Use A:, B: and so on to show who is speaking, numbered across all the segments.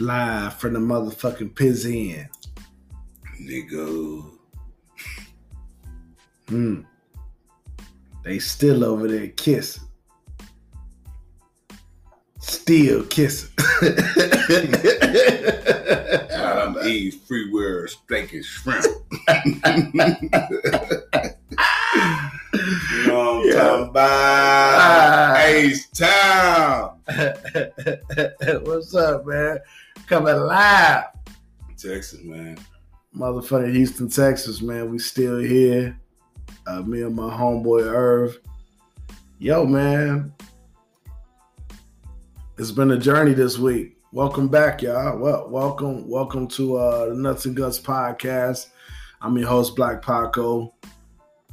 A: Live from the motherfucking Piz Inn.
B: Nigga.
A: Hmm. They still over there kissing. Still kissing.
B: I'm eating freeware steak and shrimp. you know what I'm
A: Yeah.
B: talking about?
A: Ah.
B: Ace Town.
A: What's up, man? Coming live.
B: Texas, man.
A: Motherfucking Houston, Texas, man. We still here. Uh, me and my homeboy Irv. Yo, man. It's been a journey this week. Welcome back, y'all. Well, welcome, welcome to uh, the Nuts and Guts podcast. I'm your host, Black Paco,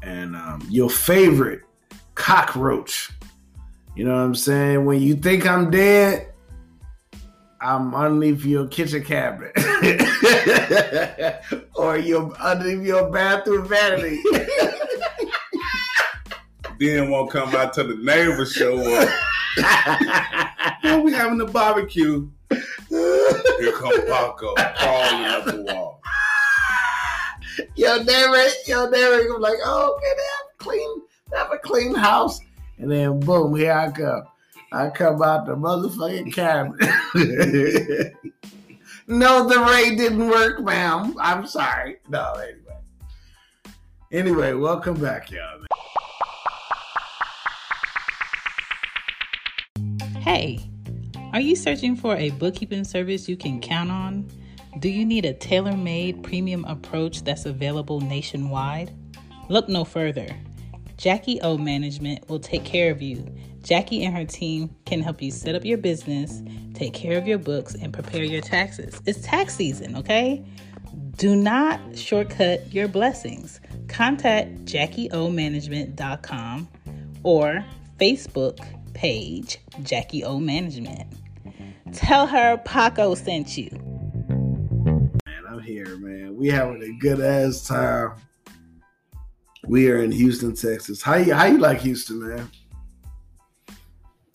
A: and um, your favorite cockroach. You know what I'm saying? When you think I'm dead, I'm underneath your kitchen cabinet or your underneath your bathroom vanity.
B: Then won't come out till the neighbors show up. We having a barbecue. Here come Paco crawling up the wall.
A: yo, neighbor, yo, neighbor, I'm like, oh, okay, they have a clean, they have a clean house, and then boom, here I come. I come out the motherfucking cabinet. no, the ray didn't work, ma'am. I'm sorry. No, anyway. Anyway, welcome back, y'all.
C: Hey, are you searching for a bookkeeping service you can count on? Do you need a tailor made premium approach that's available nationwide? Look no further. Jackie O Management will take care of you. Jackie and her team can help you set up your business, take care of your books, and prepare your taxes. It's tax season, okay? Do not shortcut your blessings. Contact JackieOManagement.com or Facebook page Jackie O Management. Tell her Paco sent you.
A: Man, I'm here, man. We having a good ass time. We are in Houston, Texas. How you how you like Houston, man?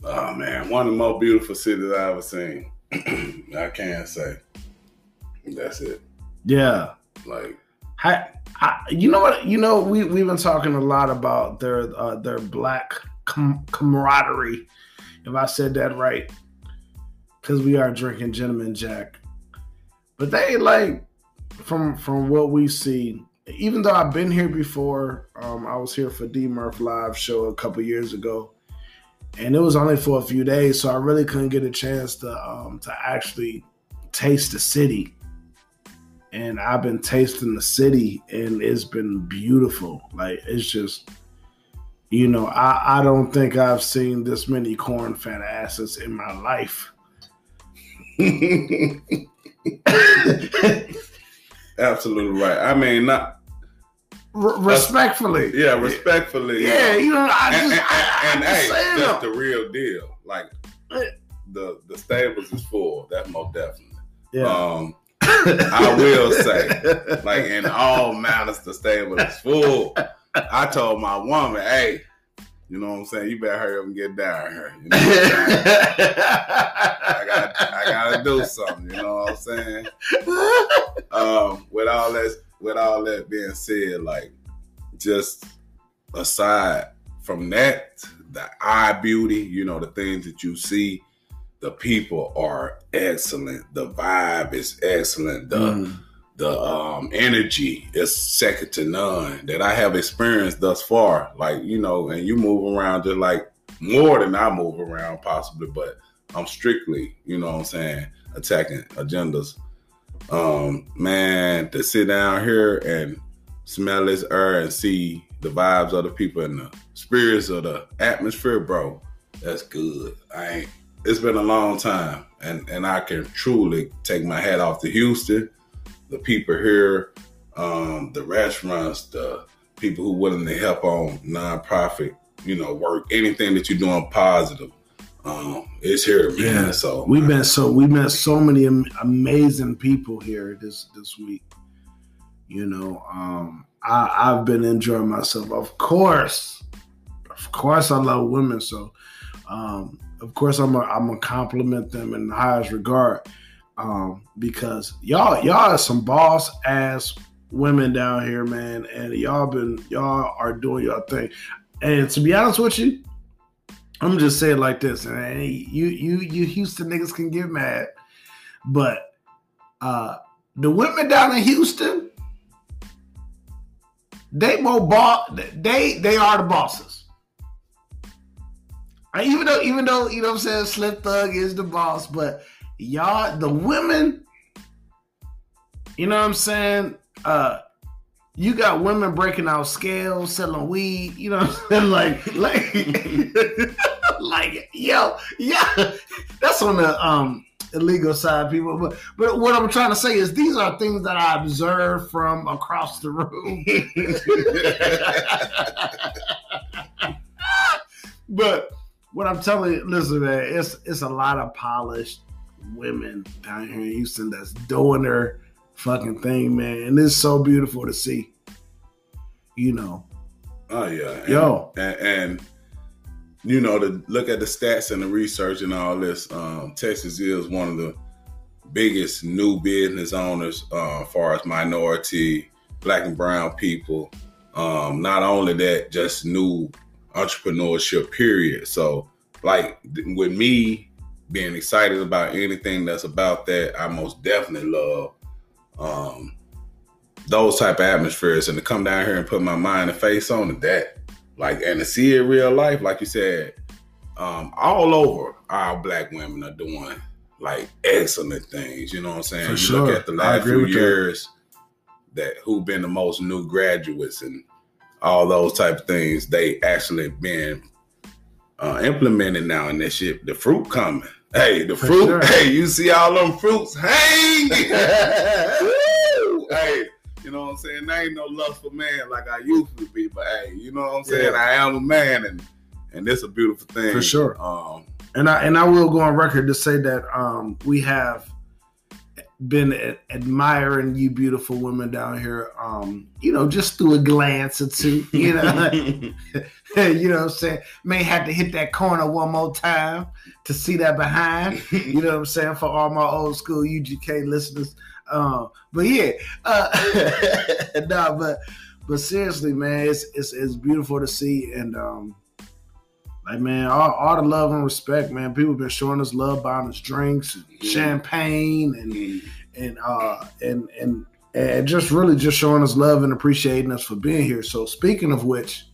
B: Oh man, one of the most beautiful cities I ever seen. I can't say. That's it.
A: Yeah.
B: Like
A: How, I, you know what? You know we we've been talking a lot about their uh, their black com- camaraderie, if I said that right, because we are drinking Gentleman Jack. But they like from from what we see. Even though I've been here before, um, I was here for D Murph live show a couple years ago, and it was only for a few days, so I really couldn't get a chance to um, to actually taste the city and I've been tasting the city and it's been beautiful. Like it's just you know, I, I don't think I've seen this many corn fat asses in my life.
B: absolutely right. I mean, not
A: R- respectfully.
B: yeah, respectfully.
A: Yeah,
B: you know.
A: you know, I
B: and,
A: just
B: and,
A: I, I,
B: and, hey, that's the real deal. Like the the stables is full. That's most definitely.
A: yeah.
B: Um, I will say, like in all matters, the stable is full. I told my woman, hey, you know what I'm saying? You better hurry up and get down here. You know? I got I gotta do something, you know what I'm saying? Um, with all that with all that being said, like just aside from that, the eye beauty, you know, the things that you see, the people are excellent. The vibe is excellent. The
A: Mm.
B: The um, energy is second to none that I have experienced thus far. Like, you know, and you move around just like more than I move around possibly, but I'm strictly, you know what I'm saying, attacking agendas. Um, man, to sit down here and smell this air and see the vibes of the people and the spirits of the atmosphere, bro, that's good. I ain't it's been a long time and and I can truly take my hat off to Houston the people here, um, the restaurants, the people who willing to help on nonprofit, you know, work, anything that you're doing positive, um, it's here, man.
A: Yeah.
B: So
A: We've been so we met so many am- amazing people here this this week. You know, um, I, I've been enjoying myself. Of course, of course, I love women. So, um, of course, I'm gonna I'm compliment them in the highest regard um, because y'all y'all are some boss ass women down here, man, and y'all been y'all are doing your thing. And to be honest with you, I'm just saying like this, and you you you Houston niggas can get mad, but uh the women down in Houston, they more boss. They they are the bosses. I even though even though you know what I'm saying, Slim Thug is the boss, but y'all the women, you know what I'm saying. Uh, you got women breaking out scales, selling weed. You know what I'm saying? Like like like yo yeah, that's on the um illegal side, people. But but what I'm trying to say is these are things that I observe from across the room. but what I'm telling you, listen, man, it's it's a lot of polished women down here in Houston that's doing their fucking thing, man, and it's so beautiful to see. You know.
B: Oh yeah, and,
A: yo,
B: and, and you know, to look at the stats and the research and all this, um, Texas is one of the biggest new business owners uh, as far as minority, black and brown people. Um, not only that, just new entrepreneurship, period. So, like with me being excited about anything that's about that, I most definitely love um, those type of atmospheres. And to come down here and put my mind and face on it, that like and to see it real life, like you said, um, all over our black women are doing like excellent things. You know what I'm saying?
A: For
B: you
A: sure.
B: look at the last few years that. that who've been the most new graduates and all those type of things, they actually been uh, implemented now and this shit. The fruit coming. Hey, the
A: For
B: fruit.
A: sure.
B: Hey, you see all them fruits hang. Woo! hey, you know what I'm saying? I ain't no love for man like I used to be, but hey, you know what I'm saying?
A: Yeah.
B: I am a man, and and it's a beautiful thing
A: For sure.
B: Um,
A: and I and I will go on record to say that um, we have been a- admiring you, beautiful women down here. Um, you know, just through a glance or two. You know, you know what I'm saying. May have to hit that corner one more time to see that behind. You know what I'm saying for all my old school UGK listeners. Um, but yeah, uh, nah, but but seriously, man, it's it's it's beautiful to see and. um like man, all, all the love and respect, man. People been showing us love, buying us drinks, and
B: Yeah.
A: champagne, and and uh and and and just really just showing us love and appreciating us for being here. So speaking of which,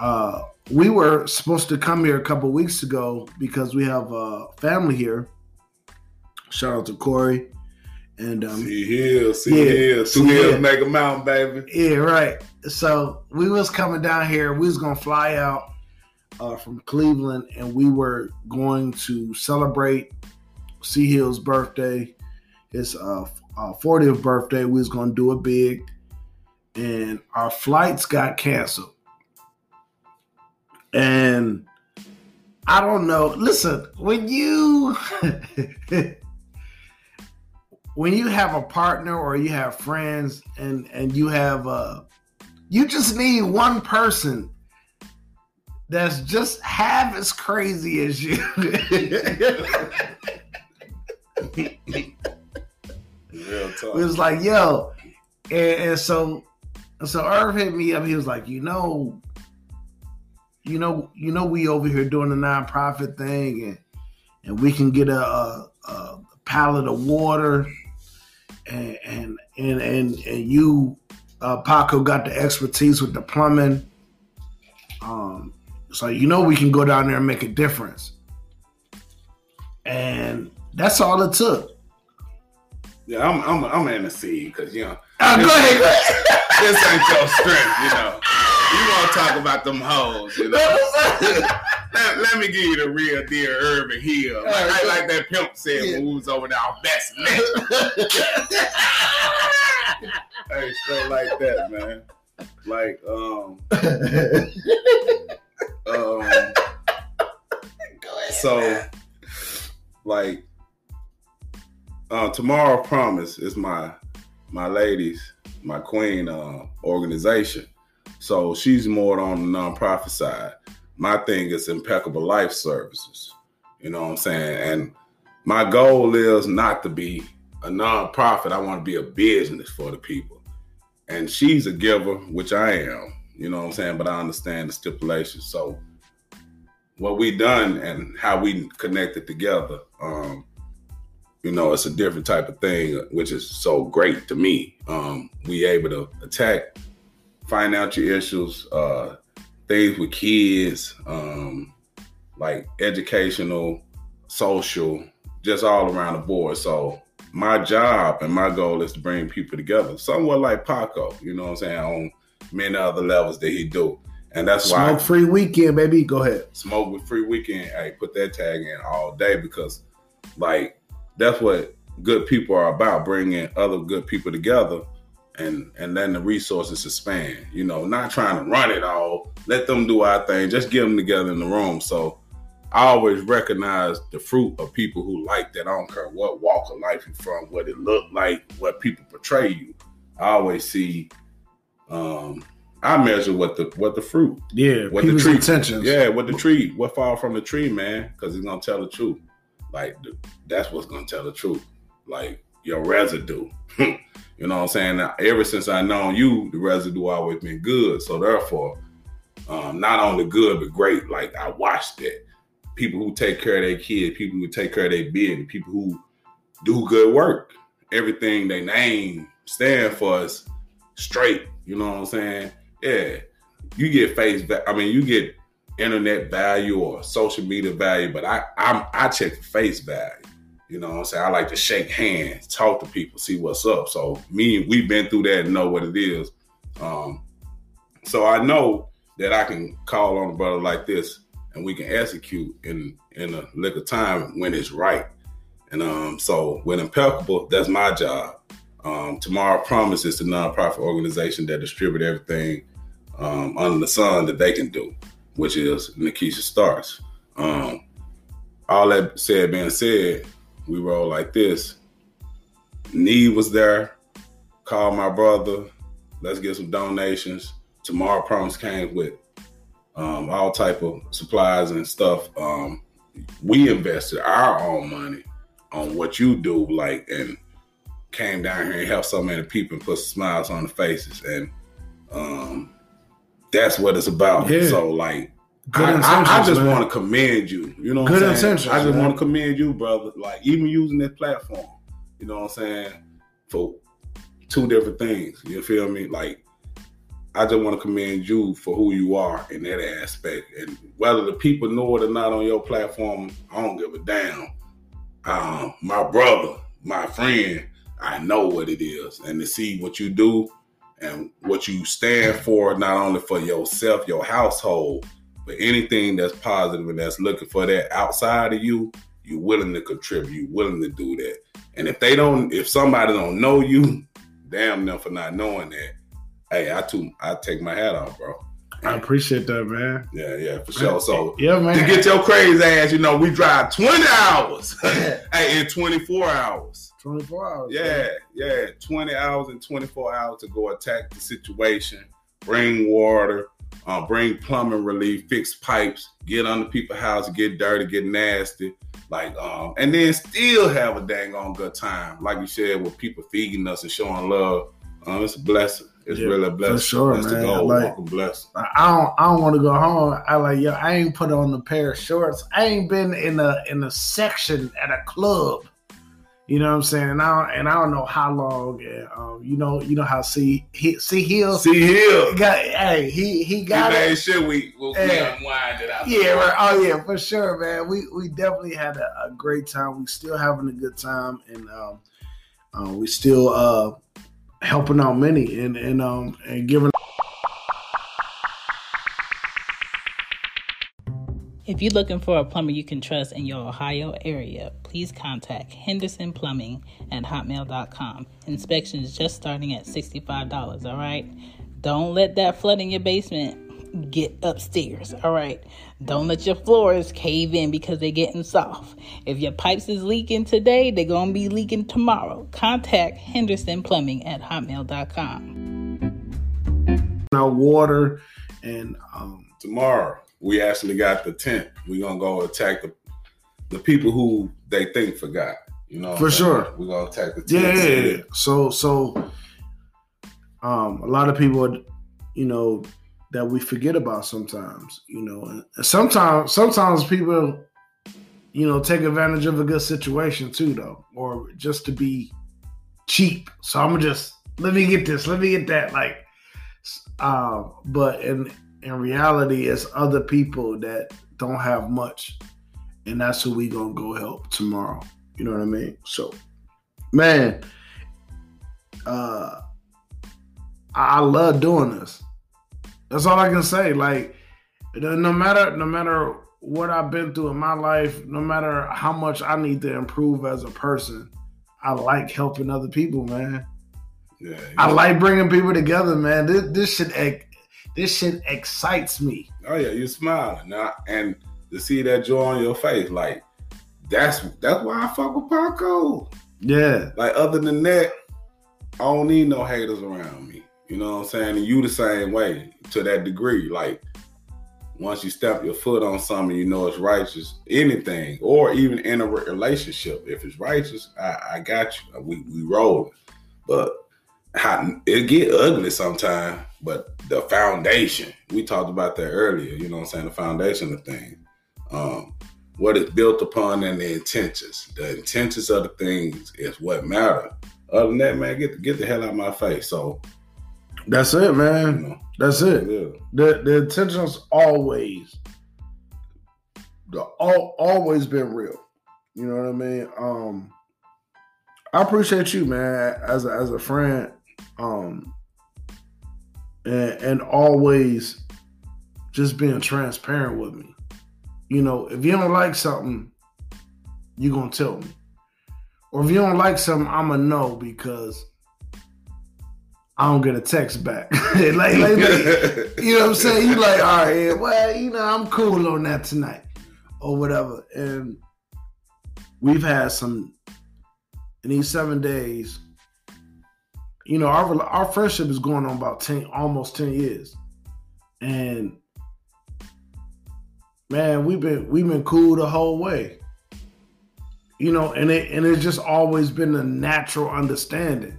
A: uh, we were supposed to come here a couple weeks ago because we have a family here. Shout out to Corey and um,
B: see here, see
A: Yeah,
B: here, two
A: see
B: hills
A: here.
B: make a mountain, baby.
A: Yeah, right. So we was coming down here. We was gonna fly out uh, from Cleveland, and we were going to celebrate Sea Hill's birthday, his uh, uh, 40th birthday. We was gonna do it big, and our flights got canceled. And I don't know. Listen, when you when you have a partner or you have friends and and you have uh you just need one person that's just half as crazy as you.
B: Real talk.
A: it was like, yo, and, and so so Irv hit me up. He was like, you know, you know, you know, we over here doing the nonprofit thing, and and we can get a, a, a pallet of water, and and and and, and you, uh, Paco, got the expertise with the plumbing. Um, so you know we can go down there and make a difference, and that's all it took.
B: yeah, I'm I'm I'm in the seed because you know
A: Uh, go ahead. Go ahead.
B: this ain't your strength, you know. You want to talk about them hoes, you know. let, let me give you the real deal, Urban Hill. Like, I like that pimp said when we was over there, our best man. hey, straight like that, man. Like, um, um, so, like, uh, tomorrow promise is my my ladies, my queen uh, organization. So she's more on the nonprofit side. My thing is impeccable life services. You know what I'm saying? And my goal is not to be a nonprofit. I want to be a business for the people. And she's a giver, which I am. You know what I'm saying? But I understand the stipulations. So what we done and how we connected together, um, you know, it's a different type of thing, which is so great to me. Um, we able to attack financial issues, uh, things with kids, um, like educational, social, just all around the board. So my job and my goal is to bring people together, somewhat like Paco, you know what I'm saying, on many other levels that he do. And that's
A: Smoke
B: why
A: Smoke free weekend, baby. Go ahead.
B: Smoke with free weekend. Hey, put that tag in all day because, like, that's what good people are about: bringing other good people together, and and then the resources expand. You know, not trying to run it all. Let them do our thing. Just get them together in the room. So I always recognize the fruit of people who like that. I don't care what walk of life you're from, what it look like, what people portray you. I always see. Um, I measure what the what the fruit.
A: Yeah,
B: what the tree.
A: intentions.
B: Yeah, what the tree. What fall from the tree, man? Because he's gonna tell the truth. Like that's what's gonna tell the truth. Like your residue. you know what I'm saying? Now, ever since I known you, the residue always been good. So therefore, um, not only good but great. Like I watched it. People who take care of their kids, people who take care of their business, people who do good work. Everything they name stand for is straight. You know what I'm saying? Yeah, you get face. I mean, you get internet value or social media value, but I I'm, I check for face value. You know what I'm saying? I like to shake hands, talk to people, see what's up. So me, we've been through that and know what it is. Um, so I know that I can call on a brother like this and we can execute in in a lick of time when it's right. And um, so when impeccable, that's my job. Um, Tomorrow Promise is the nonprofit organization that distribute everything um, under the sun that they can do, which is Nikisha Starks. Um, all that said being said, we roll like this. Need was there. Called my brother. Let's get some donations. Tomorrow Promise came with um, all type of supplies and stuff. Um, we invested our own money on what you do, like, and came down here and helped so many people and put smiles on the faces, and um, that's what it's about.
A: Yeah.
B: So, like, I, I- I just want to commend you. You know, what
A: Good
B: I'm saying?
A: intentions,
B: I just want to commend you, brother. Like, even using this platform, you know what I'm saying, for two different things. You feel me? Like, I just want to commend you for who you are in that aspect. And whether the people know it or not on your platform, I don't give a damn. Um, my brother, my friend, I know what it is. And to see what you do and what you stand for, not only for yourself, your household, but anything that's positive and that's looking for that outside of you, you're willing to contribute, you're willing to do that. And if they don't, if somebody don't know you, damn them for not knowing that. Hey, I too, I take my hat off, bro.
A: I appreciate that, man.
B: Yeah, yeah, for sure. So
A: yeah, man.
B: to get your crazy ass, you know, we drive 20 hours. hey, in 24 hours.
A: 24 hours.
B: Yeah, yeah. 20 hours and 24 hours to go attack the situation, bring water, uh, bring plumbing relief, fix pipes, get under people's house, get dirty, get nasty. Like, um, and then still have a dang on good time. Like you said, with people feeding us and showing love. Um, it's a blessing. It's
A: Yeah,
B: really a
A: for
B: blessing.
A: sure,
B: That's
A: man.
B: the goal.
A: Like-
B: a blessing.
A: I don't I don't want to go home. I like yo, I ain't put on a pair of shorts. I ain't been in a in a section at a club. You know what I'm saying? And I don't, and I don't know how long. And, um, you know, you know how see he see Hill
B: See here.
A: got hey he he got
B: That
A: it.
B: ain't shit we, we, we
A: Yeah.
B: unwind it out.
A: Yeah, right. Oh yeah, for sure, man. We we definitely had a, a great time. We still having a good time, and um, uh, we still uh helping out many and and um and giving.
C: If you're looking for a plumber you can trust in your Ohio area, please contact Henderson Plumbing at hotmail.com. Inspections just starting at $65, all right? Don't let that flood in your basement get upstairs. All right. Don't let your floors cave in because they're getting soft. If your pipes is leaking today, they're going to be leaking tomorrow. Contact Henderson Plumbing at hotmail.com.
A: Now, water and um,
B: Tomorrow, we actually got the tent. We're gonna go attack the the people who they think forgot. You know,
A: For sure.
B: We're gonna attack the tent.
A: yeah, yeah, yeah. So, so, um, a lot of people, you know, that we forget about sometimes, you know, and sometimes, sometimes people, you know, take advantage of a good situation too, though, or just to be cheap. So I'm gonna just let me get this, let me get that, like, uh, but in in reality, it's other people that don't have much, and that's who we gonna go help tomorrow. You know what I mean? So, man, uh, I love doing this. That's all I can say. Like, no matter no matter what I've been through in my life, no matter how much I need to improve as a person, I like helping other people, man.
B: Yeah,
A: I like bringing people together, man. This this shit ex- this shit excites me.
B: Oh yeah, you smiling now, and to see that joy on your face, like that's that's why I fuck with Paco.
A: Yeah,
B: Like other than that, I don't need no haters around me. You know what I'm saying? And you the same way to that degree. Like once you step your foot on something, you know it's righteous. Anything, or even in a relationship, if it's righteous, I, I got you. We we roll. But how, it get ugly sometimes. But the foundation, we talked about that earlier. You know what I'm saying? The foundation of things. Um, what is built upon and the intentions. The intentions of the things is what matter. Other than that, man, get the, get the hell out of my face. So,
A: that's it,
B: you
A: man.
B: know,
A: That's it.
B: yeah.
A: The the intentions always, the all always been real. You know what I mean? Um, I appreciate you, man, as a, as a friend, um, and and always just being transparent with me. You know, if you don't like something, you're gonna tell me, or if you don't like something, I'ma know because I don't get a text back. like, like, like, you know what I'm saying? You like, all right, yeah, well, you know, I'm cool on that tonight or whatever. And we've had some in these seven days. You know, our our friendship is going on about ten, almost ten years, and man, we've been we've been cool the whole way. You know, and it and it's just always been a natural understanding.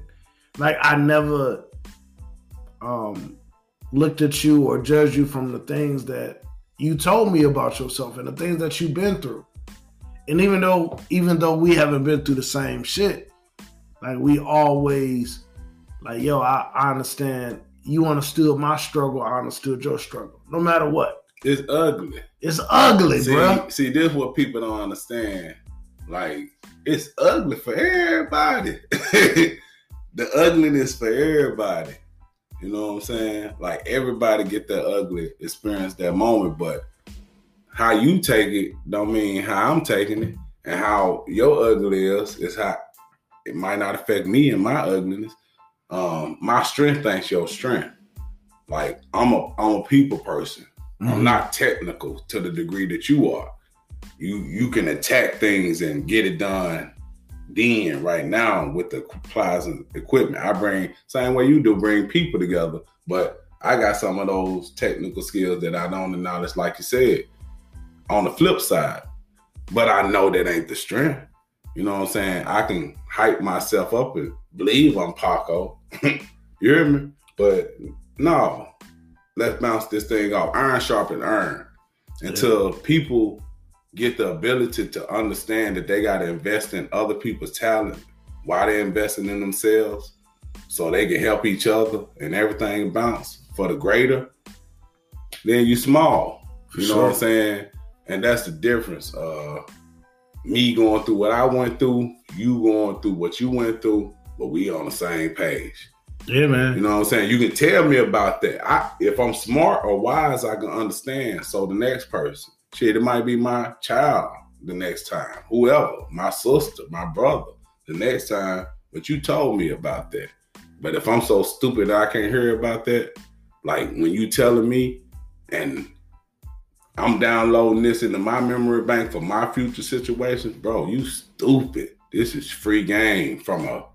A: Like I never um looked at you or judged you from the things that you told me about yourself and the things that you've been through. And even though even though we haven't been through the same shit, like we always like, yo, I, I understand you understood my struggle, I understood your struggle. No matter what.
B: it's ugly.
A: It's ugly,
B: See,
A: bro.
B: see, this is what people don't understand. Like, it's ugly for everybody. the ugliness for everybody. You know what I'm saying? Like everybody get that ugly experience that moment, but how you take it don't mean how I'm taking it. And how your ugly is is how it might not affect me and my ugliness. Um, my strength ain't your strength. Like I'm a I'm a people person. I'm not technical to the degree that you are. You you can attack things and get it done then right now with the supplies and equipment. I bring same way you do bring people together, but I got some of those technical skills that I don't acknowledge, like you said. On the flip side, but I know that ain't the strength. You know what I'm saying? I can hype myself up and believe I'm Paco. you hear me? But no, let's bounce this thing off. Iron sharpen iron until people get the ability to understand that they got to invest in other people's talent while they're investing in themselves so they can help each other and everything bounce for the greater, then you small. You know
A: sure.
B: what I'm saying? And that's the difference. Uh me going through what I went through, you going through what you went through, but we on the same page.
A: Yeah, man.
B: You know what I'm saying? You can tell me about that. I if I'm smart or wise, I can understand. So the next person, shit, it might be my child the next time, whoever, my sister, my brother, the next time. But you told me about that. But if I'm so stupid I can't hear about that, like when you telling me and I'm downloading this into my memory bank for my future situations, bro. You stupid. This is free game from a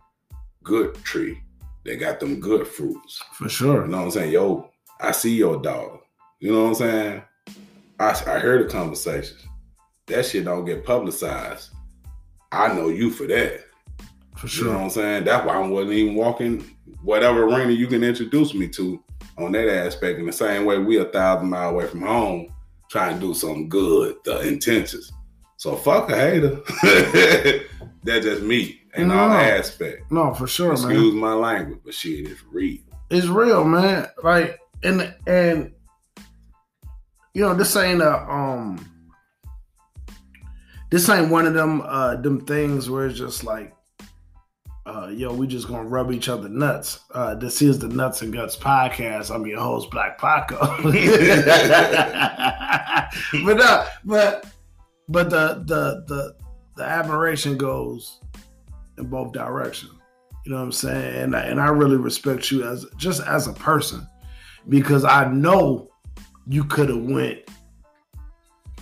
B: good tree. They got them good fruits.
A: For sure.
B: You know what I'm saying? Yo, I see your dog. You know what I'm saying? I, I heard the conversations. That shit don't get publicized. I know you for that.
A: For sure.
B: You know what. I'm saying? That's why I wasn't even walking whatever arena you can introduce me to on that aspect. In the same way, we a thousand mile away from home trying to do something good, the intentions. So fuck a hater. That's just me in all
A: No.
B: aspect.
A: No, for sure, man.
B: Excuse my language, but shit is real.
A: It's real, man. Like and and you know, this ain't a um this ain't one of them uh them things where it's just like uh yo, we just gonna rub each other nuts. Uh this is the Nuts and Guts podcast. I'm your host, Black Paco. but uh but but the the the the admiration goes in both directions. You know what I'm saying? And I, and I really respect you as just as a person because I know you could have went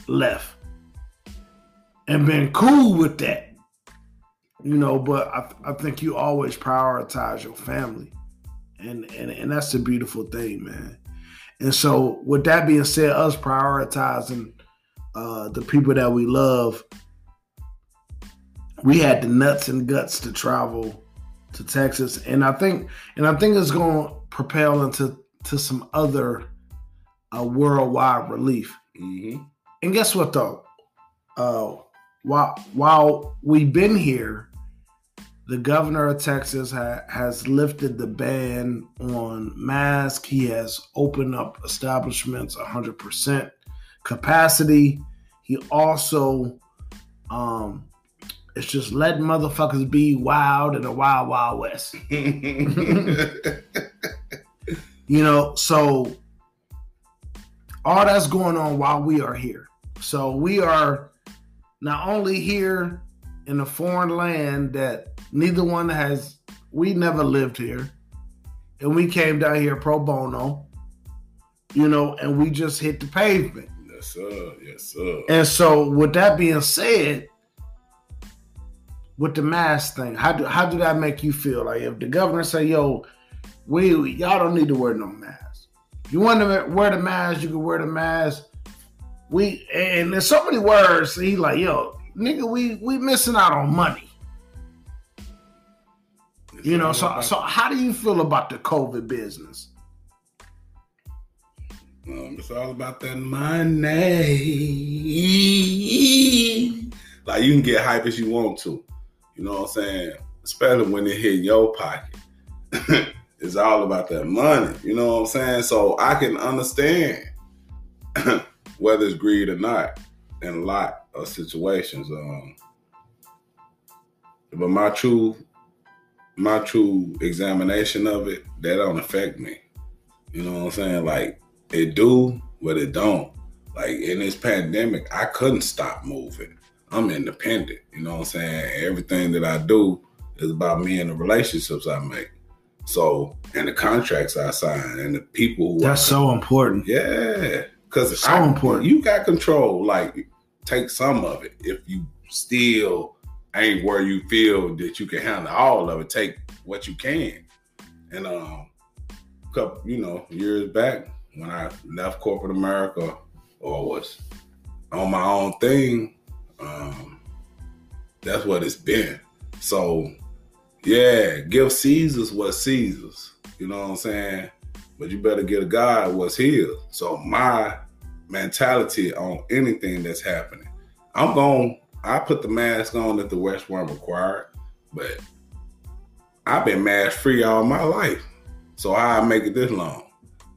A: left and been cool with that. You know, but I, I think you always prioritize your family. And, and and that's the beautiful thing, man. And so with that being said, us prioritizing uh the people that we love, we had the nuts and guts to travel to Texas, and I think and I think it's going to propel into to some other uh, worldwide relief.
B: Mm-hmm.
A: And guess what though? Uh, while while we've been here, the governor of Texas ha- has lifted the ban on masks. He has opened up establishments 100% capacity. He also um, it's just letting motherfuckers be wild in the wild wild west. You know, so all that's going on while we are here. So we are not only here in a foreign land that neither one has, we never lived here. And we came down here pro bono, you know, and we just hit the pavement.
B: yes, sir. Yes, sir.
A: And so, with that being said, with the mask thing, how do how do that make you feel? Like if the governor say, "Yo, we, we- y'all don't need to wear no mask. You want to wear the mask, you can wear the mask." We and there's so many words. He like, "Yo, nigga, we we missing out on money." You know, so so how do you feel about the COVID business?
B: Um, it's all about that money. Like you can get hype as you want to. You know what I'm saying? Especially when it hit your pocket. it's all about that money. You know what I'm saying? So I can understand whether it's greed or not in a lot of situations. Um, but my true my true examination of it, that don't affect me. You know what I'm saying? Like it do, but it don't. Like in this pandemic, I couldn't stop moving. I'm independent. You know what I'm saying? Everything that I do is about me and the relationships I make. So, and the contracts I sign and the people who
A: That's
B: I,
A: so important.
B: yeah, because it's
A: So important.
B: You got control. Like, take some of it. If you still ain't where you feel that you can handle all of it, take what you can. And um, couple, you know, years back when I left corporate America or was on my own thing, um, that's what it's been. So, yeah, give Caesar's what Caesar's. You know what I'm saying? But you better get a God what's his. So my mentality on anything that's happening, I'm going. I put the mask on that the West weren't required, but I've been mask free all my life. So I make it this long.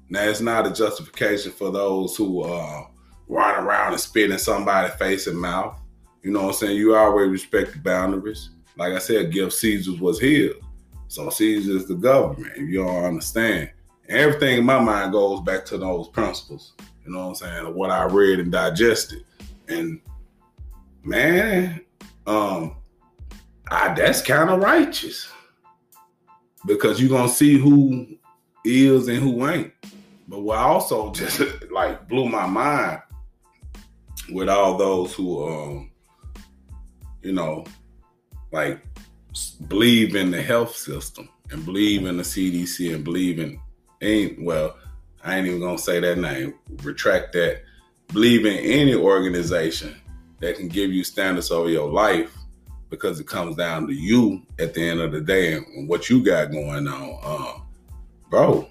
B: Now it's not a justification for those who uh, run around and spit in somebody's face and mouth. You know what I'm saying? You always respect the boundaries. Like I said, give Caesar's what's his. So Caesar is the government. If you don't understand, everything in my mind goes back to those principles. You know what I'm saying? What I read and digested. And man, um, I, that's kind of righteous because you're gonna see who is and who ain't. but what also just like blew my mind with all those who um you know like believe in the health system and believe in the CDC and believe in ain't well I ain't even gonna say that name retract that believe in any organization that can give you standards over your life because it comes down to you at the end of the day and what you got going on um, bro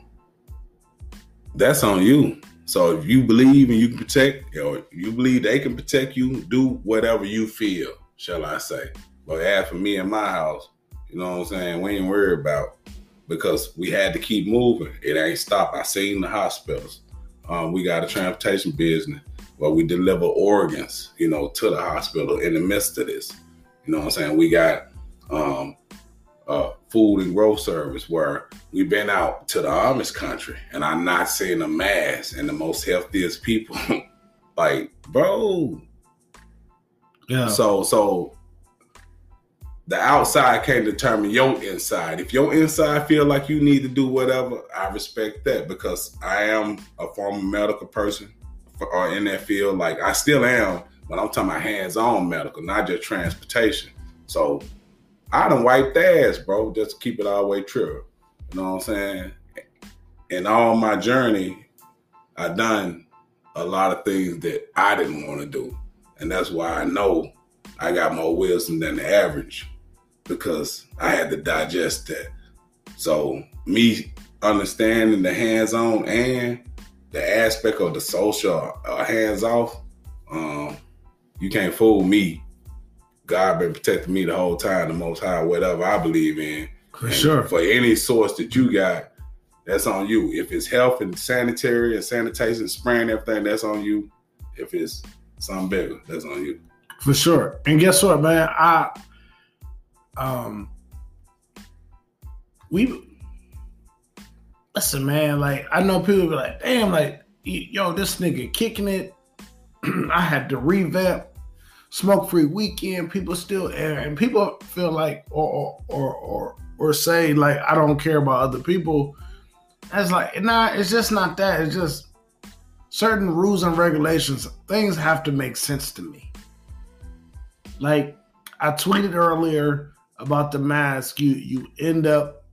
B: that's on you so if you believe and you can protect, or you believe they can protect you, do whatever you feel, shall I say. But as for me and my house, you know what I'm saying? We ain't worried about because we had to keep moving. It ain't stopped. I seen the hospitals. Um, we got a transportation business where we deliver organs, you know, to the hospital in the midst of this. You know what I'm saying? We got um, uh, food and growth service where we've been out to the Amish country and I'm not seeing a mass and the most healthiest people. like, bro. Yeah. So so the outside can't determine your inside. If your inside feel like you need to do whatever, I respect that because I am a former medical person or in that field. Like I still am, but I'm talking about hands-on medical, not just transportation. So I done wiped ass, bro, just keep it all the way true. You know what I'm saying? In all my journey, I done a lot of things that I didn't want to do. And that's why I know I got more wisdom than the average because I had to digest that. So me understanding the hands-on and the aspect of the social uh, hands-off, um, you can't fool me God been protecting me the whole time, the most high, whatever I believe in.
A: For and sure.
B: For any source that you got, that's on you. If it's health and sanitary and sanitation, spraying everything, that's on you. If it's something bigger, that's on you.
A: For sure. And guess what, man? I um we listen, man, like I know people be like, damn, like yo, this nigga kicking it. I had to revamp smoke free weekend, people still and people feel like or or or or say like I don't care about other people. That's like nah, it's just not that. It's just certain rules and regulations. Things have to make sense to me. Like I tweeted earlier about the mask. You you end up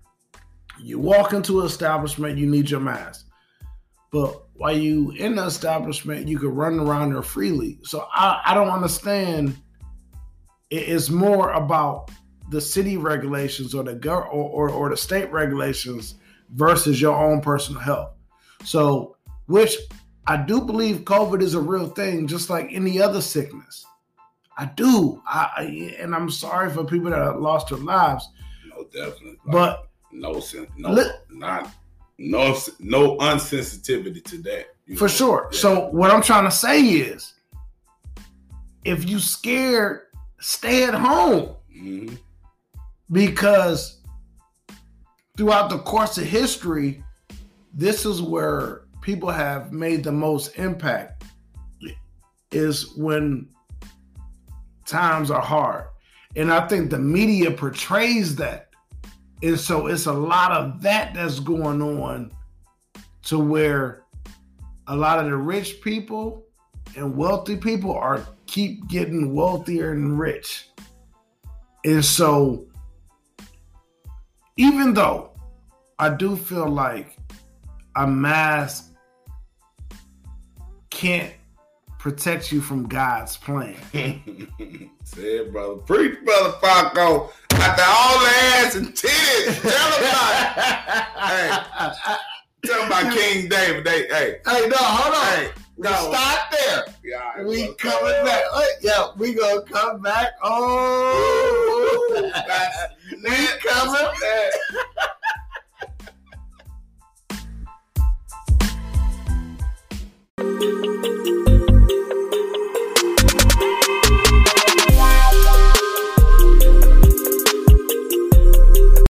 A: you walk into an establishment, you need your mask. But while you in the establishment, you could run around there freely. So I, I don't understand. It's more about the city regulations or the or, or, or the state regulations versus your own personal health. So, which I do believe COVID is a real thing, just like any other sickness. I do. I, and I'm sorry for people that have lost their lives.
B: No, definitely.
A: But
B: no, sense, no, not no no unsensitivity to that.
A: For know? sure. Yeah. So what I'm trying to say is if you scared, stay at home. Mm-hmm. Because throughout the course of history, this is where people have made the most impact is when times are hard. And I think the media portrays that and so it's a lot of that that's going on to where a lot of the rich people and wealthy people are keep getting wealthier and rich. And so even though I do feel like a mask can't protect you from God's plan.
B: Say it, brother. Preach, brother Paco. After all the ass and titties. Tell about it. hey, tell about King David. They, hey.
A: Hey, no, hold on. Hey, no. Stop there. Yeah, we coming back. Oh, yeah, we gonna come back. Oh, we coming back.